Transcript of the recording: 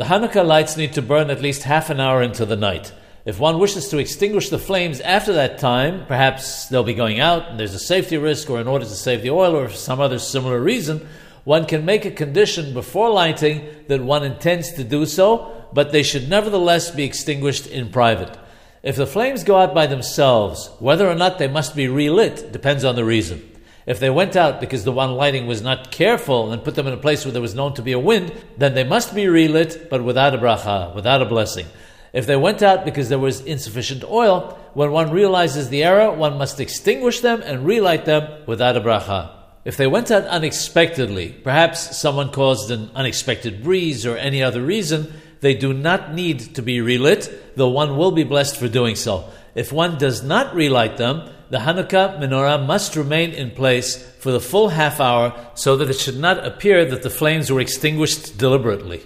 The Hanukkah lights need to burn at least half an hour into the night. If one wishes to extinguish the flames after that time, perhaps they'll be going out and there's a safety risk, or in order to save the oil, or for some other similar reason, one can make a condition before lighting that one intends to do so, but they should nevertheless be extinguished in private. If the flames go out by themselves, whether or not they must be relit depends on the reason. If they went out because the one lighting was not careful and put them in a place where there was known to be a wind, then they must be relit, but without a bracha, without a blessing. If they went out because there was insufficient oil, when one realizes the error, one must extinguish them and relight them without a bracha. If they went out unexpectedly, perhaps someone caused an unexpected breeze or any other reason, they do not need to be relit, though one will be blessed for doing so. If one does not relight them, the Hanukkah menorah must remain in place for the full half hour so that it should not appear that the flames were extinguished deliberately.